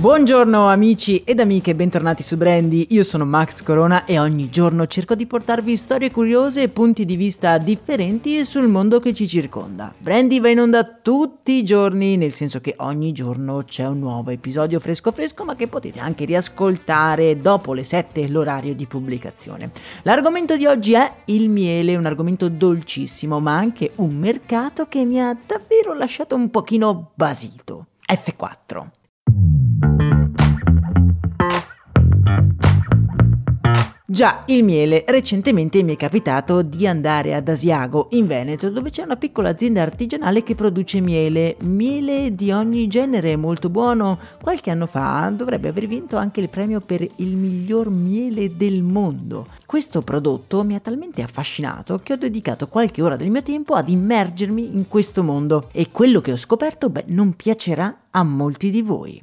Buongiorno amici ed amiche, bentornati su Brandy. Io sono Max Corona e ogni giorno cerco di portarvi storie curiose e punti di vista differenti sul mondo che ci circonda. Brandy va in onda tutti i giorni, nel senso che ogni giorno c'è un nuovo episodio fresco fresco, ma che potete anche riascoltare dopo le 7 l'orario di pubblicazione. L'argomento di oggi è il miele, un argomento dolcissimo, ma anche un mercato che mi ha davvero lasciato un pochino basito. F4. Già, il miele. Recentemente mi è capitato di andare ad Asiago, in Veneto, dove c'è una piccola azienda artigianale che produce miele. Miele di ogni genere, molto buono. Qualche anno fa dovrebbe aver vinto anche il premio per il miglior miele del mondo. Questo prodotto mi ha talmente affascinato che ho dedicato qualche ora del mio tempo ad immergermi in questo mondo. E quello che ho scoperto, beh, non piacerà a molti di voi.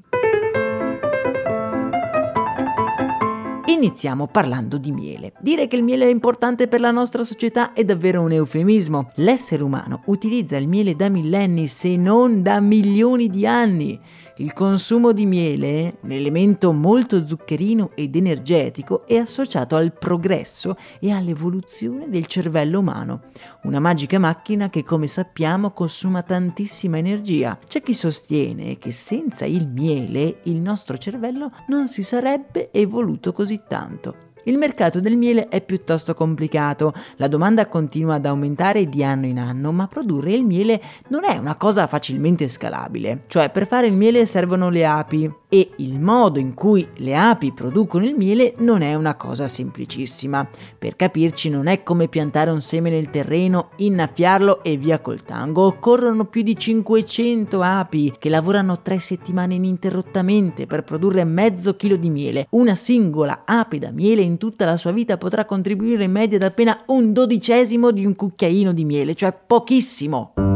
Iniziamo parlando di miele. Dire che il miele è importante per la nostra società è davvero un eufemismo. L'essere umano utilizza il miele da millenni, se non da milioni di anni. Il consumo di miele, un elemento molto zuccherino ed energetico, è associato al progresso e all'evoluzione del cervello umano. Una magica macchina che, come sappiamo, consuma tantissima energia. C'è chi sostiene che senza il miele il nostro cervello non si sarebbe evoluto così tanto. Il mercato del miele è piuttosto complicato, la domanda continua ad aumentare di anno in anno, ma produrre il miele non è una cosa facilmente scalabile. Cioè, per fare il miele servono le api e il modo in cui le api producono il miele non è una cosa semplicissima. Per capirci, non è come piantare un seme nel terreno, innaffiarlo e via col tango. Occorrono più di 500 api che lavorano tre settimane ininterrottamente per produrre mezzo chilo di miele. Una singola ape da miele in tutta la sua vita potrà contribuire in media ad appena un dodicesimo di un cucchiaino di miele, cioè pochissimo.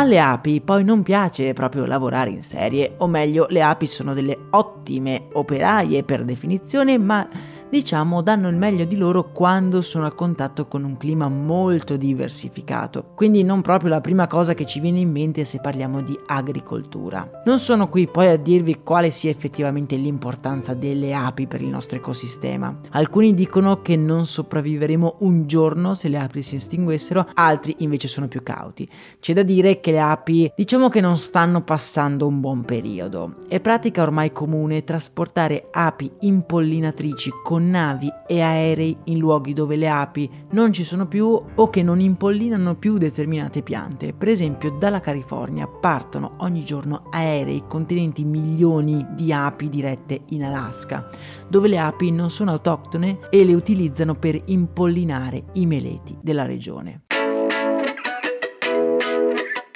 Alle api poi non piace proprio lavorare in serie, o meglio, le api sono delle ottime operaie per definizione, ma diciamo, danno il meglio di loro quando sono a contatto con un clima molto diversificato. Quindi non proprio la prima cosa che ci viene in mente se parliamo di agricoltura. Non sono qui poi a dirvi quale sia effettivamente l'importanza delle api per il nostro ecosistema. Alcuni dicono che non sopravviveremo un giorno se le api si estinguessero, altri invece sono più cauti. C'è da dire che le api diciamo che non stanno passando un buon periodo. È pratica ormai comune trasportare api impollinatrici con con navi e aerei in luoghi dove le api non ci sono più o che non impollinano più determinate piante. Per esempio dalla California partono ogni giorno aerei contenenti milioni di api dirette in Alaska, dove le api non sono autoctone e le utilizzano per impollinare i meleti della regione.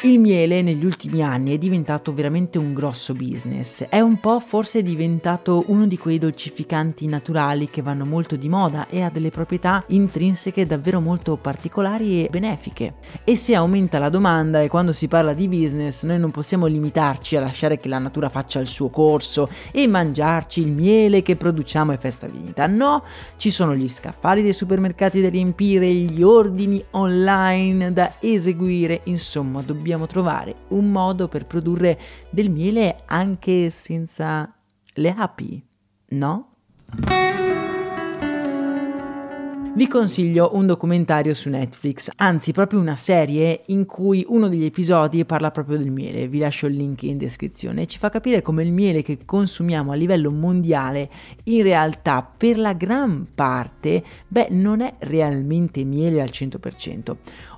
Il miele negli ultimi anni è diventato veramente un grosso business, è un po' forse diventato uno di quei dolcificanti naturali che vanno molto di moda e ha delle proprietà intrinseche davvero molto particolari e benefiche. E se aumenta la domanda e quando si parla di business noi non possiamo limitarci a lasciare che la natura faccia il suo corso e mangiarci il miele che produciamo e festa finita, no, ci sono gli scaffali dei supermercati da riempire, gli ordini online da eseguire, insomma dobbiamo dobbiamo trovare un modo per produrre del miele anche senza le api, no? Vi consiglio un documentario su Netflix, anzi proprio una serie in cui uno degli episodi parla proprio del miele, vi lascio il link in descrizione, ci fa capire come il miele che consumiamo a livello mondiale in realtà per la gran parte, beh, non è realmente miele al 100%,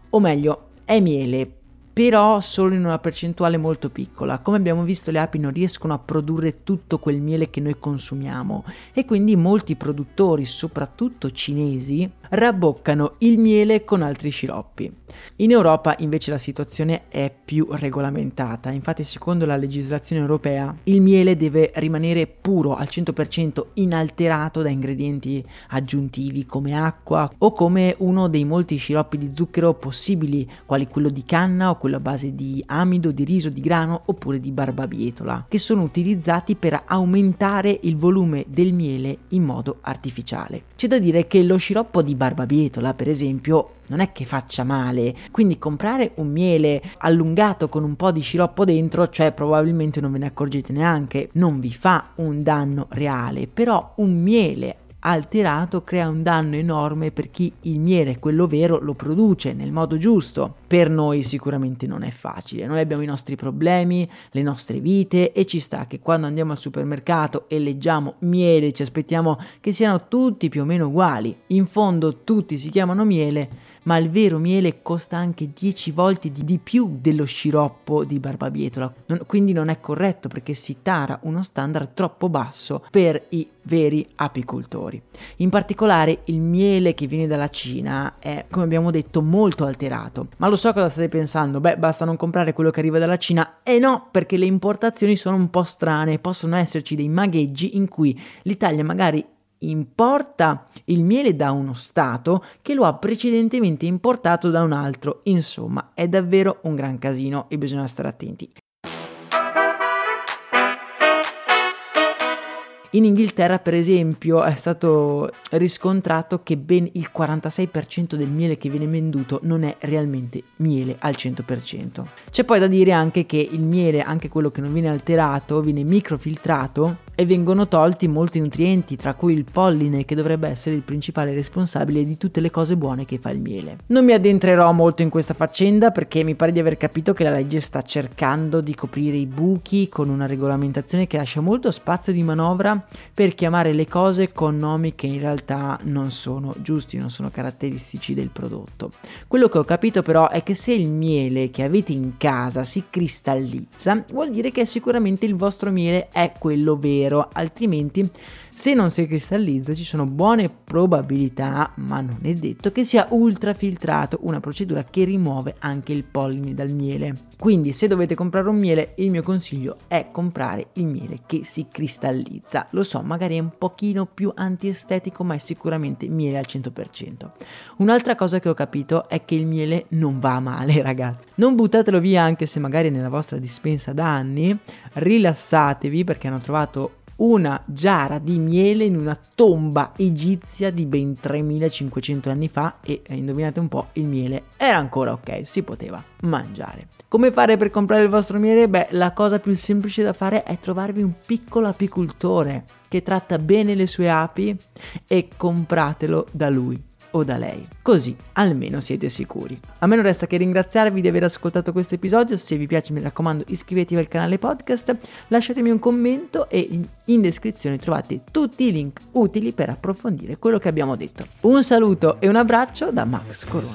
o meglio, è miele però solo in una percentuale molto piccola. Come abbiamo visto le api non riescono a produrre tutto quel miele che noi consumiamo e quindi molti produttori, soprattutto cinesi, rabboccano il miele con altri sciroppi. In Europa invece la situazione è più regolamentata, infatti secondo la legislazione europea il miele deve rimanere puro al 100% inalterato da ingredienti aggiuntivi come acqua o come uno dei molti sciroppi di zucchero possibili, quali quello di canna o quello a base di amido, di riso, di grano oppure di barbabietola, che sono utilizzati per aumentare il volume del miele in modo artificiale. C'è da dire che lo sciroppo di barbabietola, per esempio, non è che faccia male, quindi comprare un miele allungato con un po' di sciroppo dentro, cioè probabilmente non ve ne accorgete neanche, non vi fa un danno reale, però un miele alterato crea un danno enorme per chi il miele, quello vero, lo produce nel modo giusto. Per noi sicuramente non è facile, noi abbiamo i nostri problemi, le nostre vite e ci sta che quando andiamo al supermercato e leggiamo miele ci aspettiamo che siano tutti più o meno uguali. In fondo tutti si chiamano miele, ma il vero miele costa anche 10 volte di, più dello sciroppo di barbabietola, non, quindi non è corretto perché si tara uno standard troppo basso per i veri apicoltori. In particolare il miele che viene dalla Cina è, come abbiamo detto, molto alterato. Ma lo so cosa state pensando, beh basta non comprare quello che arriva dalla Cina e no, perché le importazioni sono un po' strane, possono esserci dei magheggi in cui l'Italia magari importa il miele da uno Stato che lo ha precedentemente importato da un altro. Insomma, è davvero un gran casino e bisogna stare attenti. In Inghilterra, per esempio, è stato riscontrato che ben il 46% del miele che viene venduto non è realmente miele al 100%. C'è poi da dire anche che il miele, anche quello che non viene alterato, viene microfiltrato e vengono tolti molti nutrienti, tra cui il polline che dovrebbe essere il principale responsabile di tutte le cose buone che fa il miele. Non mi addentrerò molto in questa faccenda perché mi pare di aver capito che la legge sta cercando di coprire i buchi con una regolamentazione che lascia molto spazio di manovra per chiamare le cose con nomi che in realtà non sono giusti, non sono caratteristici del prodotto. Quello che ho capito però è che se il miele che avete in casa si cristallizza, vuol dire che sicuramente il vostro miele è quello vero vero, altrimenti se non si cristallizza ci sono buone probabilità, ma non è detto che sia ultrafiltrato, una procedura che rimuove anche il polline dal miele. Quindi se dovete comprare un miele, il mio consiglio è comprare il miele che si cristallizza. Lo so, magari è un pochino più antiestetico, ma è sicuramente miele al 100%. Un'altra cosa che ho capito è che il miele non va male, ragazzi. Non buttatelo via anche se magari nella vostra dispensa da anni, rilassatevi perché hanno trovato una giara di miele in una tomba egizia di ben 3500 anni fa e eh, indovinate un po', il miele era ancora ok, si poteva mangiare. Come fare per comprare il vostro miele? Beh, la cosa più semplice da fare è trovarvi un piccolo apicultore che tratta bene le sue api e compratelo da lui o da lei. Così almeno siete sicuri. A me non resta che ringraziarvi di aver ascoltato questo episodio. Se vi piace, mi raccomando, iscrivetevi al canale podcast, lasciatemi un commento e in, in descrizione trovate tutti i link utili per approfondire quello che abbiamo detto. Un saluto e un abbraccio da Max Corona.